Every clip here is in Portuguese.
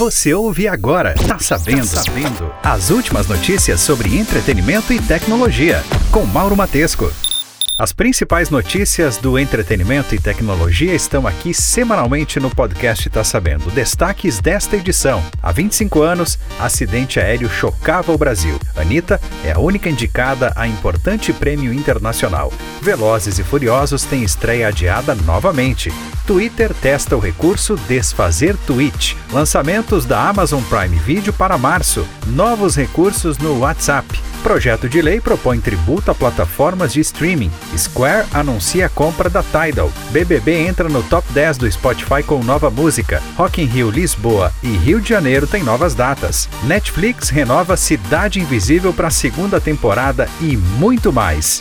Você ouve agora, tá sabendo, tá sabendo. As últimas notícias sobre entretenimento e tecnologia, com Mauro Matesco. As principais notícias do entretenimento e tecnologia estão aqui semanalmente no podcast Tá Sabendo. Destaques desta edição. Há 25 anos, acidente aéreo chocava o Brasil. Anitta é a única indicada a importante prêmio internacional. Velozes e Furiosos tem estreia adiada novamente. Twitter testa o recurso Desfazer Tweet. Lançamentos da Amazon Prime Video para março. Novos recursos no WhatsApp. Projeto de lei propõe tributo a plataformas de streaming. Square anuncia a compra da Tidal. BBB entra no top 10 do Spotify com nova música. Rock in Rio Lisboa e Rio de Janeiro têm novas datas. Netflix renova Cidade Invisível para a segunda temporada e muito mais.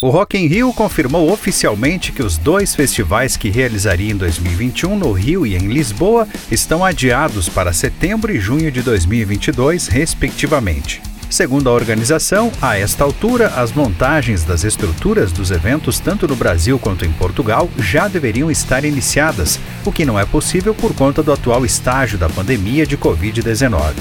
O Rock in Rio confirmou oficialmente que os dois festivais que realizaria em 2021 no Rio e em Lisboa estão adiados para setembro e junho de 2022, respectivamente. Segundo a organização, a esta altura, as montagens das estruturas dos eventos, tanto no Brasil quanto em Portugal, já deveriam estar iniciadas, o que não é possível por conta do atual estágio da pandemia de Covid-19.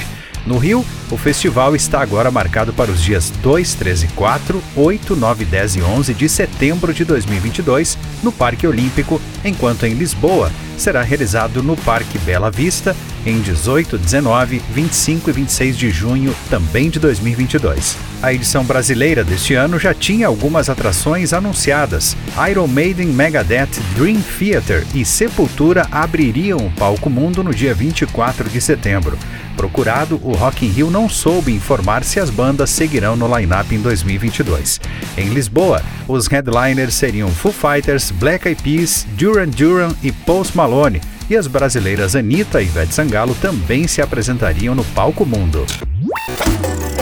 No Rio, o festival está agora marcado para os dias 2, 3 e 4, 8, 9, 10 e 11 de setembro de 2022, no Parque Olímpico, enquanto em Lisboa será realizado no Parque Bela Vista em 18, 19, 25 e 26 de junho também de 2022. A edição brasileira deste ano já tinha algumas atrações anunciadas. Iron Maiden, Megadeth, Dream Theater e Sepultura abririam o Palco Mundo no dia 24 de setembro. Procurado, o Rock in Rio não soube informar se as bandas seguirão no line-up em 2022. Em Lisboa, os headliners seriam Foo Fighters, Black Eyed Peas, Duran Duran e Post Malone, e as brasileiras Anitta e Ivete Sangalo também se apresentariam no Palco Mundo.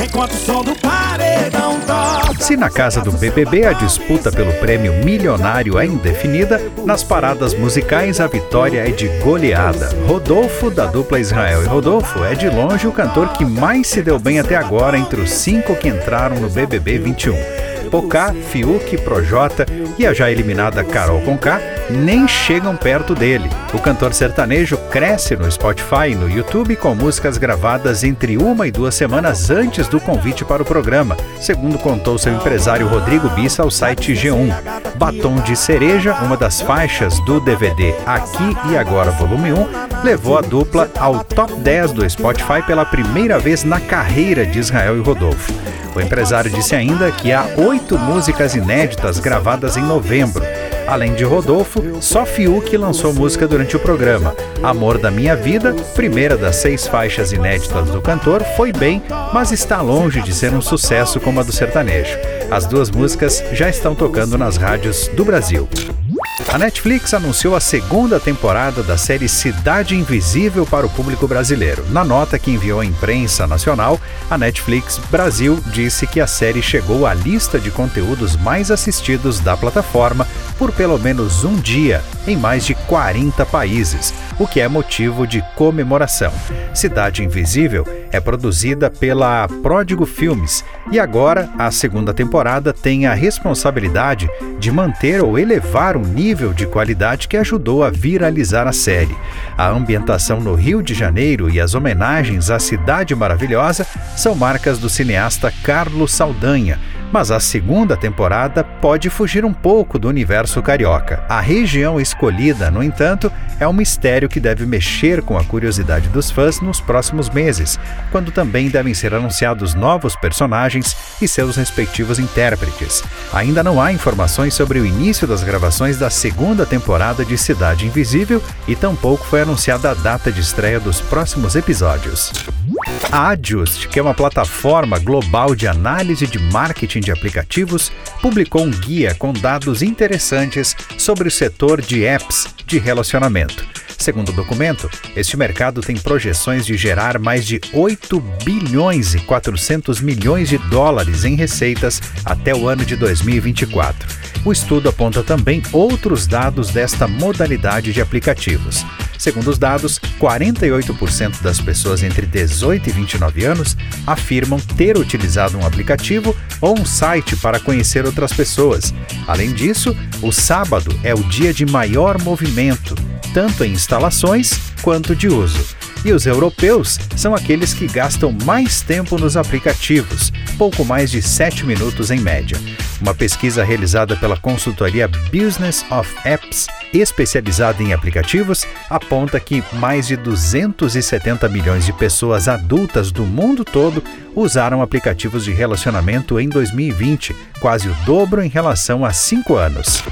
Enquanto o som do paredão toca. Se na casa do BBB a disputa pelo prêmio milionário é indefinida, nas paradas musicais a vitória é de goleada. Rodolfo, da dupla Israel e Rodolfo, é de longe o cantor que mais se deu bem até agora entre os cinco que entraram no BBB 21. Pocá, Fiuk, Projota e a já eliminada Carol Conká nem chegam perto dele. O cantor sertanejo cresce no Spotify e no YouTube com músicas gravadas entre uma e duas semanas antes do convite para o programa, segundo contou seu empresário Rodrigo Bissa ao site G1. Batom de Cereja, uma das faixas do DVD Aqui e Agora Volume 1, levou a dupla ao top 10 do Spotify pela primeira vez na carreira de Israel e Rodolfo. O empresário disse ainda que há oito músicas inéditas gravadas em novembro. Além de Rodolfo, só Fiuk lançou música durante o programa. Amor da Minha Vida, primeira das seis faixas inéditas do cantor, foi bem, mas está longe de ser um sucesso como a do sertanejo. As duas músicas já estão tocando nas rádios do Brasil. A Netflix anunciou a segunda temporada da série Cidade Invisível para o público brasileiro. Na nota que enviou à imprensa nacional, a Netflix Brasil disse que a série chegou à lista de conteúdos mais assistidos da plataforma por pelo menos um dia em mais de 40 países, o que é motivo de comemoração. Cidade Invisível é produzida pela Pródigo Filmes e agora a segunda temporada tem a responsabilidade de manter ou elevar o nível de qualidade que ajudou a viralizar a série. A ambientação no Rio de Janeiro e as homenagens à Cidade Maravilhosa são marcas do cineasta Carlos Saldanha mas a segunda temporada pode fugir um pouco do universo carioca. A região escolhida, no entanto, é um mistério que deve mexer com a curiosidade dos fãs nos próximos meses, quando também devem ser anunciados novos personagens e seus respectivos intérpretes. Ainda não há informações sobre o início das gravações da segunda temporada de Cidade Invisível e tampouco foi anunciada a data de estreia dos próximos episódios. A Adjust, que é uma plataforma global de análise de marketing de aplicativos, publicou um guia com dados interessantes sobre o setor de apps de relacionamento. Segundo o documento, este mercado tem projeções de gerar mais de 8 bilhões e 400 milhões de dólares em receitas até o ano de 2024. O estudo aponta também outros dados desta modalidade de aplicativos. Segundo os dados, 48% das pessoas entre 18 e 29 anos afirmam ter utilizado um aplicativo ou um site para conhecer outras pessoas. Além disso, o sábado é o dia de maior movimento, tanto em instalações quanto de uso. E os europeus são aqueles que gastam mais tempo nos aplicativos, pouco mais de 7 minutos em média. Uma pesquisa realizada pela consultoria Business of Apps, especializada em aplicativos, aponta que mais de 270 milhões de pessoas adultas do mundo todo usaram aplicativos de relacionamento em 2020, quase o dobro em relação a cinco anos.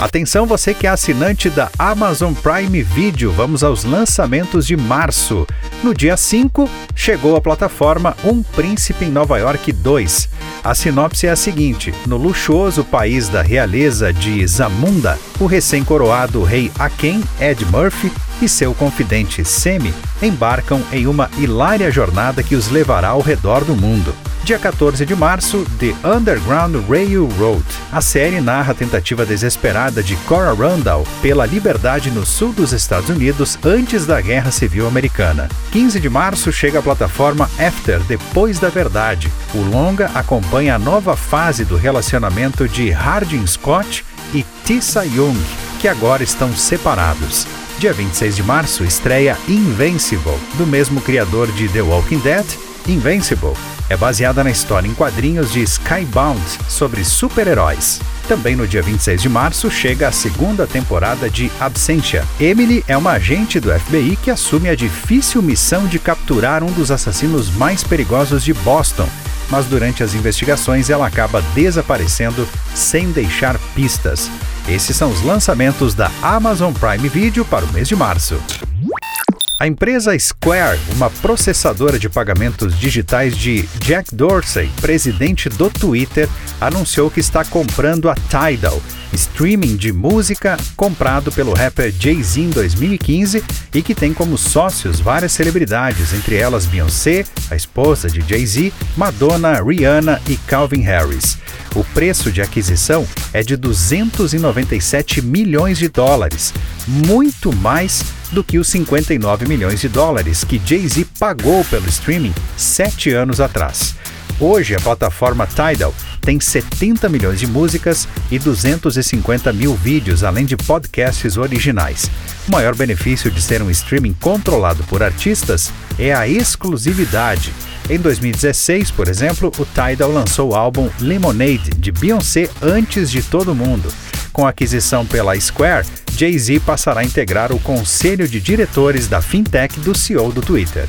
Atenção você que é assinante da Amazon Prime Video, vamos aos lançamentos de março. No dia 5, chegou a plataforma Um Príncipe em Nova York 2. A sinopse é a seguinte: no luxuoso país da realeza de Zamunda, o recém-coroado rei Aken Ed Murphy e seu confidente Semi embarcam em uma hilária jornada que os levará ao redor do mundo. Dia 14 de março, The Underground Railroad. A série narra a tentativa desesperada de Cora Randall pela liberdade no sul dos Estados Unidos antes da Guerra Civil Americana. 15 de março chega a plataforma After, Depois da Verdade. O longa acompanha a nova fase do relacionamento de Hardin Scott e Tissa Young, que agora estão separados. Dia 26 de março estreia Invincible, do mesmo criador de The Walking Dead, Invincible. É baseada na história em quadrinhos de Skybound sobre super-heróis. Também no dia 26 de março chega a segunda temporada de Absentia. Emily é uma agente do FBI que assume a difícil missão de capturar um dos assassinos mais perigosos de Boston, mas durante as investigações ela acaba desaparecendo sem deixar pistas. Esses são os lançamentos da Amazon Prime Video para o mês de março. A empresa Square, uma processadora de pagamentos digitais de Jack Dorsey, presidente do Twitter, anunciou que está comprando a Tidal, streaming de música comprado pelo rapper Jay-Z em 2015 e que tem como sócios várias celebridades, entre elas Beyoncé, a esposa de Jay-Z, Madonna, Rihanna e Calvin Harris. O preço de aquisição é de 297 milhões de dólares, muito mais do que os 59 milhões de dólares que Jay-Z pagou pelo streaming sete anos atrás. Hoje, a plataforma Tidal tem 70 milhões de músicas e 250 mil vídeos, além de podcasts originais. O maior benefício de ser um streaming controlado por artistas é a exclusividade. Em 2016, por exemplo, o Tidal lançou o álbum Lemonade de Beyoncé antes de todo mundo. Com a aquisição pela Square, Jay-Z passará a integrar o conselho de diretores da fintech do CEO do Twitter.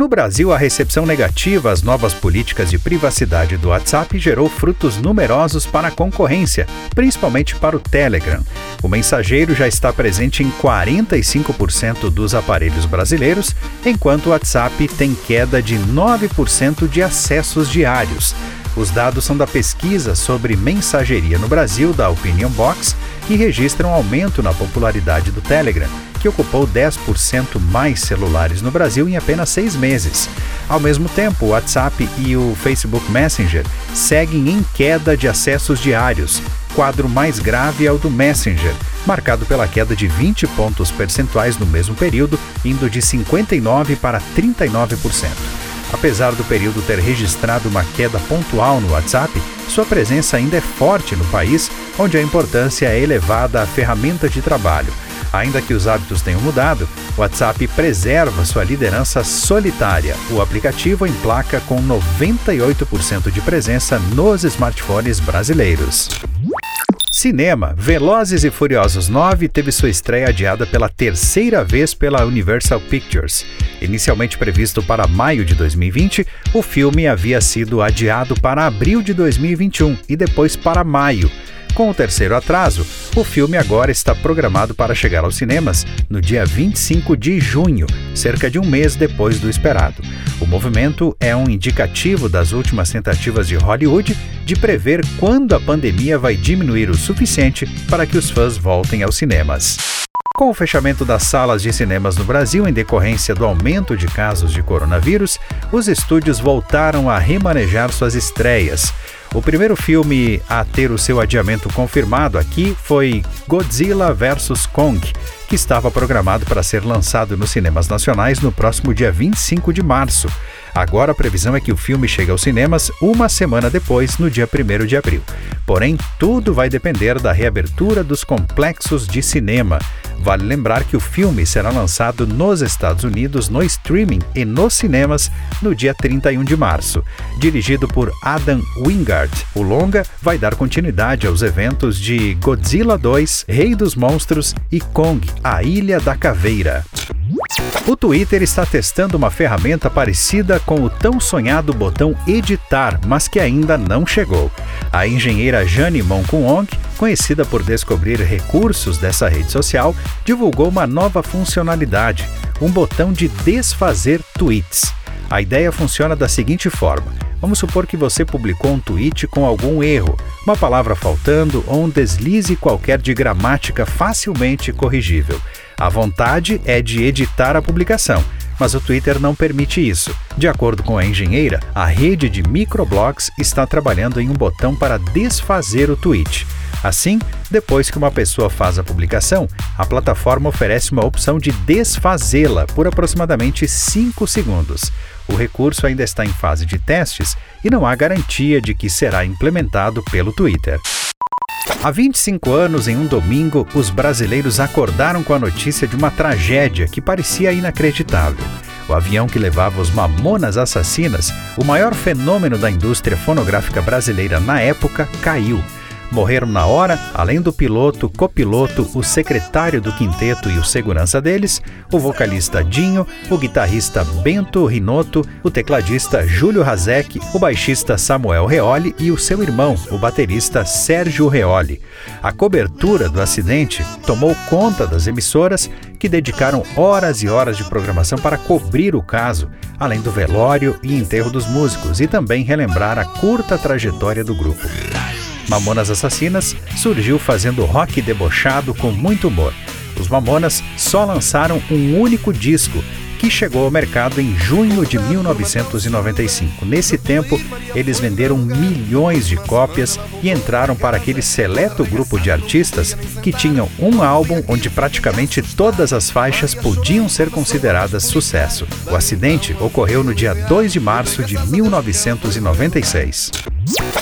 No Brasil, a recepção negativa às novas políticas de privacidade do WhatsApp gerou frutos numerosos para a concorrência, principalmente para o Telegram. O mensageiro já está presente em 45% dos aparelhos brasileiros, enquanto o WhatsApp tem queda de 9% de acessos diários. Os dados são da pesquisa sobre mensageria no Brasil da Opinion Box e registram aumento na popularidade do Telegram, que ocupou 10% mais celulares no Brasil em apenas seis meses. Ao mesmo tempo, o WhatsApp e o Facebook Messenger seguem em queda de acessos diários. Quadro mais grave é o do Messenger, marcado pela queda de 20 pontos percentuais no mesmo período, indo de 59% para 39%. Apesar do período ter registrado uma queda pontual no WhatsApp, sua presença ainda é forte no país, onde a importância é elevada à ferramenta de trabalho. Ainda que os hábitos tenham mudado, o WhatsApp preserva sua liderança solitária. O aplicativo emplaca com 98% de presença nos smartphones brasileiros. Cinema. Velozes e Furiosos 9 teve sua estreia adiada pela terceira vez pela Universal Pictures. Inicialmente previsto para maio de 2020, o filme havia sido adiado para abril de 2021 e depois para maio. Com o terceiro atraso, o filme agora está programado para chegar aos cinemas no dia 25 de junho, cerca de um mês depois do esperado. O movimento é um indicativo das últimas tentativas de Hollywood de prever quando a pandemia vai diminuir o suficiente para que os fãs voltem aos cinemas. Com o fechamento das salas de cinemas no Brasil em decorrência do aumento de casos de coronavírus, os estúdios voltaram a remanejar suas estreias. O primeiro filme a ter o seu adiamento confirmado aqui foi Godzilla vs Kong, que estava programado para ser lançado nos cinemas nacionais no próximo dia 25 de março. Agora a previsão é que o filme chegue aos cinemas uma semana depois, no dia 1 de abril. Porém, tudo vai depender da reabertura dos complexos de cinema. Vale lembrar que o filme será lançado nos Estados Unidos no streaming e nos cinemas no dia 31 de março. Dirigido por Adam Wingard, o longa vai dar continuidade aos eventos de Godzilla 2, Rei dos Monstros e Kong, a Ilha da Caveira. O Twitter está testando uma ferramenta parecida com o tão sonhado botão editar, mas que ainda não chegou. A engenheira Jane Monkuong, conhecida por descobrir recursos dessa rede social, divulgou uma nova funcionalidade, um botão de desfazer tweets. A ideia funciona da seguinte forma: vamos supor que você publicou um tweet com algum erro, uma palavra faltando ou um deslize qualquer de gramática facilmente corrigível. A vontade é de editar a publicação, mas o Twitter não permite isso. De acordo com a engenheira, a rede de microblogs está trabalhando em um botão para desfazer o tweet. Assim, depois que uma pessoa faz a publicação, a plataforma oferece uma opção de desfazê-la por aproximadamente 5 segundos. O recurso ainda está em fase de testes e não há garantia de que será implementado pelo Twitter. Há 25 anos, em um domingo, os brasileiros acordaram com a notícia de uma tragédia que parecia inacreditável. O avião que levava os Mamonas Assassinas, o maior fenômeno da indústria fonográfica brasileira na época, caiu. Morreram na hora, além do piloto, copiloto, o secretário do quinteto e o segurança deles, o vocalista Dinho, o guitarrista Bento Rinoto, o tecladista Júlio Razek, o baixista Samuel Reoli e o seu irmão, o baterista Sérgio Reoli. A cobertura do acidente tomou conta das emissoras que dedicaram horas e horas de programação para cobrir o caso, além do velório e enterro dos músicos e também relembrar a curta trajetória do grupo. Mamonas Assassinas surgiu fazendo rock debochado com muito humor. Os Mamonas só lançaram um único disco que chegou ao mercado em junho de 1995. Nesse tempo, eles venderam milhões de cópias e entraram para aquele seleto grupo de artistas que tinham um álbum onde praticamente todas as faixas podiam ser consideradas sucesso. O acidente ocorreu no dia 2 de março de 1996.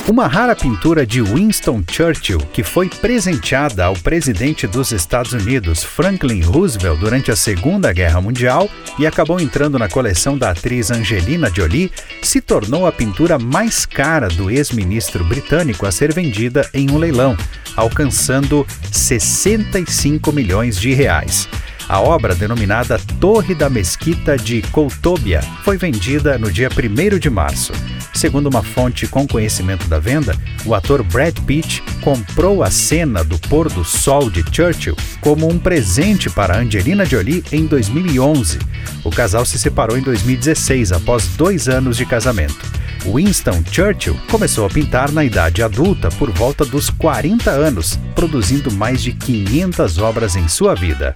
Uma rara pintura de Winston Churchill que foi presenteada ao presidente dos Estados Unidos, Franklin Roosevelt, durante a Segunda Guerra Mundial e acabou entrando na coleção da atriz Angelina Jolie, se tornou a pintura mais cara do ex-ministro britânico a ser vendida em um leilão, alcançando 65 milhões de reais. A obra, denominada Torre da Mesquita de Coutobia, foi vendida no dia 1 de março. Segundo uma fonte com conhecimento da venda, o ator Brad Pitt comprou a cena do pôr do sol de Churchill como um presente para Angelina Jolie em 2011. O casal se separou em 2016, após dois anos de casamento. Winston Churchill começou a pintar na idade adulta por volta dos 40 anos, produzindo mais de 500 obras em sua vida.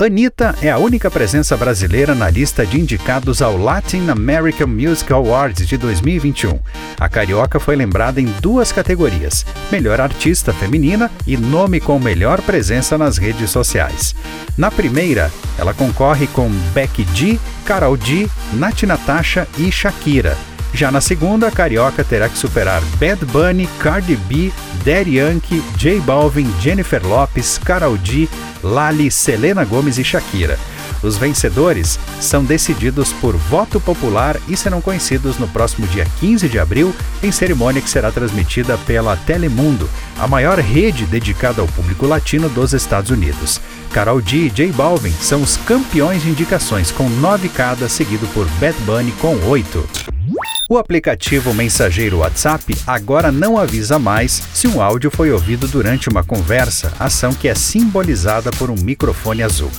Anitta é a única presença brasileira na lista de indicados ao Latin American Music Awards de 2021. A carioca foi lembrada em duas categorias: Melhor Artista Feminina e Nome com Melhor Presença nas Redes Sociais. Na primeira, ela concorre com Becky G, Carol D, Nath Natasha e Shakira. Já na segunda, a Carioca terá que superar Bad Bunny, Cardi B, Daddy Yankee, J Balvin, Jennifer Lopes, Carol D, Lali, Selena Gomes e Shakira. Os vencedores são decididos por voto popular e serão conhecidos no próximo dia 15 de abril, em cerimônia que será transmitida pela Telemundo, a maior rede dedicada ao público latino dos Estados Unidos. Carol D e J Balvin são os campeões de indicações, com nove cada, seguido por Bad Bunny com oito. O aplicativo mensageiro WhatsApp agora não avisa mais se um áudio foi ouvido durante uma conversa, ação que é simbolizada por um microfone azul.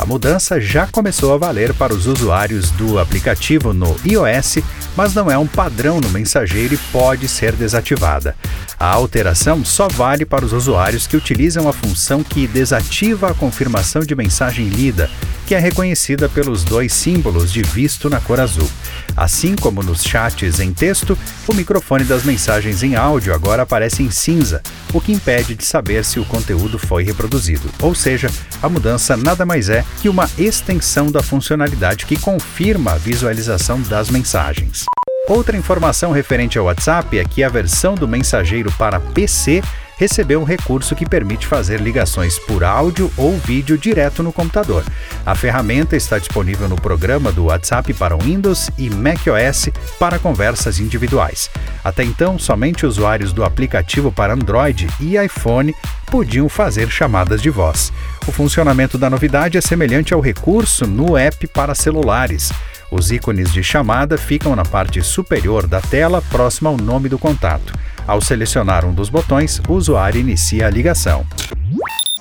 A mudança já começou a valer para os usuários do aplicativo no iOS, mas não é um padrão no mensageiro e pode ser desativada. A alteração só vale para os usuários que utilizam a função que desativa a confirmação de mensagem lida, que é reconhecida pelos dois símbolos de visto na cor azul. Assim como nos chats em texto, o microfone das mensagens em áudio agora aparece em cinza, o que impede de saber se o conteúdo foi reproduzido. Ou seja, a mudança nada mais é que uma extensão da funcionalidade que confirma a visualização das mensagens. Outra informação referente ao WhatsApp é que a versão do mensageiro para PC recebeu um recurso que permite fazer ligações por áudio ou vídeo direto no computador. A ferramenta está disponível no programa do WhatsApp para Windows e macOS para conversas individuais. Até então, somente usuários do aplicativo para Android e iPhone podiam fazer chamadas de voz. O funcionamento da novidade é semelhante ao recurso no app para celulares. Os ícones de chamada ficam na parte superior da tela, próximo ao nome do contato. Ao selecionar um dos botões, o usuário inicia a ligação.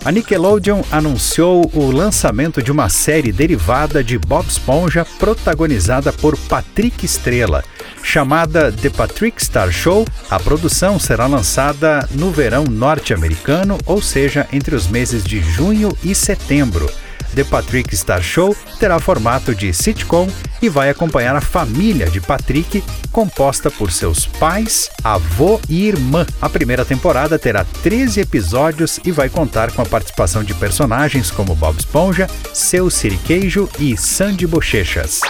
A Nickelodeon anunciou o lançamento de uma série derivada de Bob Esponja protagonizada por Patrick Estrela. Chamada The Patrick Star Show, a produção será lançada no verão norte-americano, ou seja, entre os meses de junho e setembro. The Patrick Star Show terá formato de sitcom e vai acompanhar a família de Patrick, composta por seus pais, avô e irmã. A primeira temporada terá 13 episódios e vai contar com a participação de personagens como Bob Esponja, Seu Siriqueijo e Sandy Bochechas.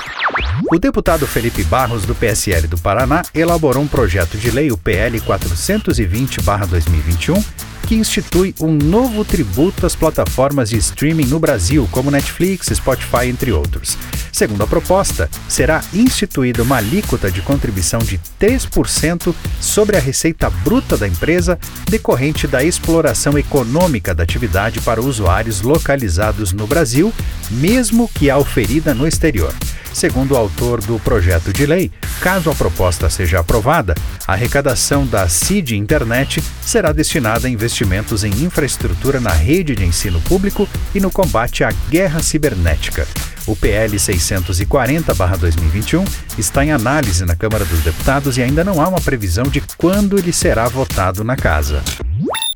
O deputado Felipe Barros, do PSL do Paraná, elaborou um projeto de lei, o PL 420-2021, que institui um novo tributo às plataformas de streaming no Brasil, como Netflix, Spotify, entre outros. Segundo a proposta, será instituída uma alíquota de contribuição de 3% sobre a receita bruta da empresa decorrente da exploração econômica da atividade para usuários localizados no Brasil, mesmo que auferida no exterior. Segundo o autor do projeto de lei, caso a proposta seja aprovada, a arrecadação da CID Internet será destinada a investimentos em infraestrutura na rede de ensino público e no combate à guerra cibernética. O PL 640-2021 está em análise na Câmara dos Deputados e ainda não há uma previsão de quando ele será votado na Casa.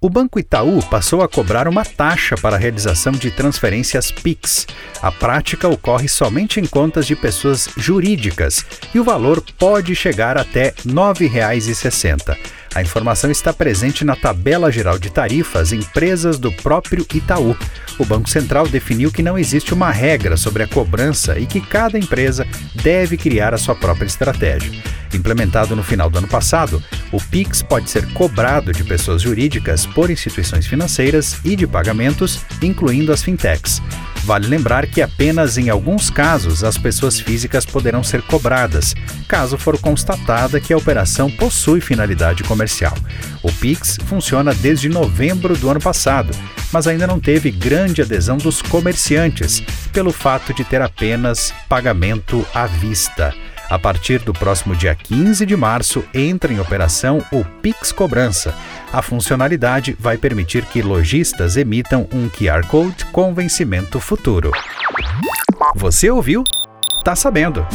O Banco Itaú passou a cobrar uma taxa para a realização de transferências PIX. A prática ocorre somente em contas de pessoas jurídicas e o valor pode chegar até R$ 9,60. A informação está presente na tabela geral de tarifas empresas do próprio Itaú. O Banco Central definiu que não existe uma regra sobre a cobrança e que cada empresa deve criar a sua própria estratégia. Implementado no final do ano passado, o PIX pode ser cobrado de pessoas jurídicas por instituições financeiras e de pagamentos, incluindo as fintechs. Vale lembrar que apenas em alguns casos as pessoas físicas poderão ser cobradas, caso for constatada que a operação possui finalidade comercial. O Pix funciona desde novembro do ano passado, mas ainda não teve grande adesão dos comerciantes, pelo fato de ter apenas pagamento à vista. A partir do próximo dia 15 de março, entra em operação o Pix Cobrança. A funcionalidade vai permitir que lojistas emitam um QR Code com vencimento futuro. Você ouviu? Tá sabendo!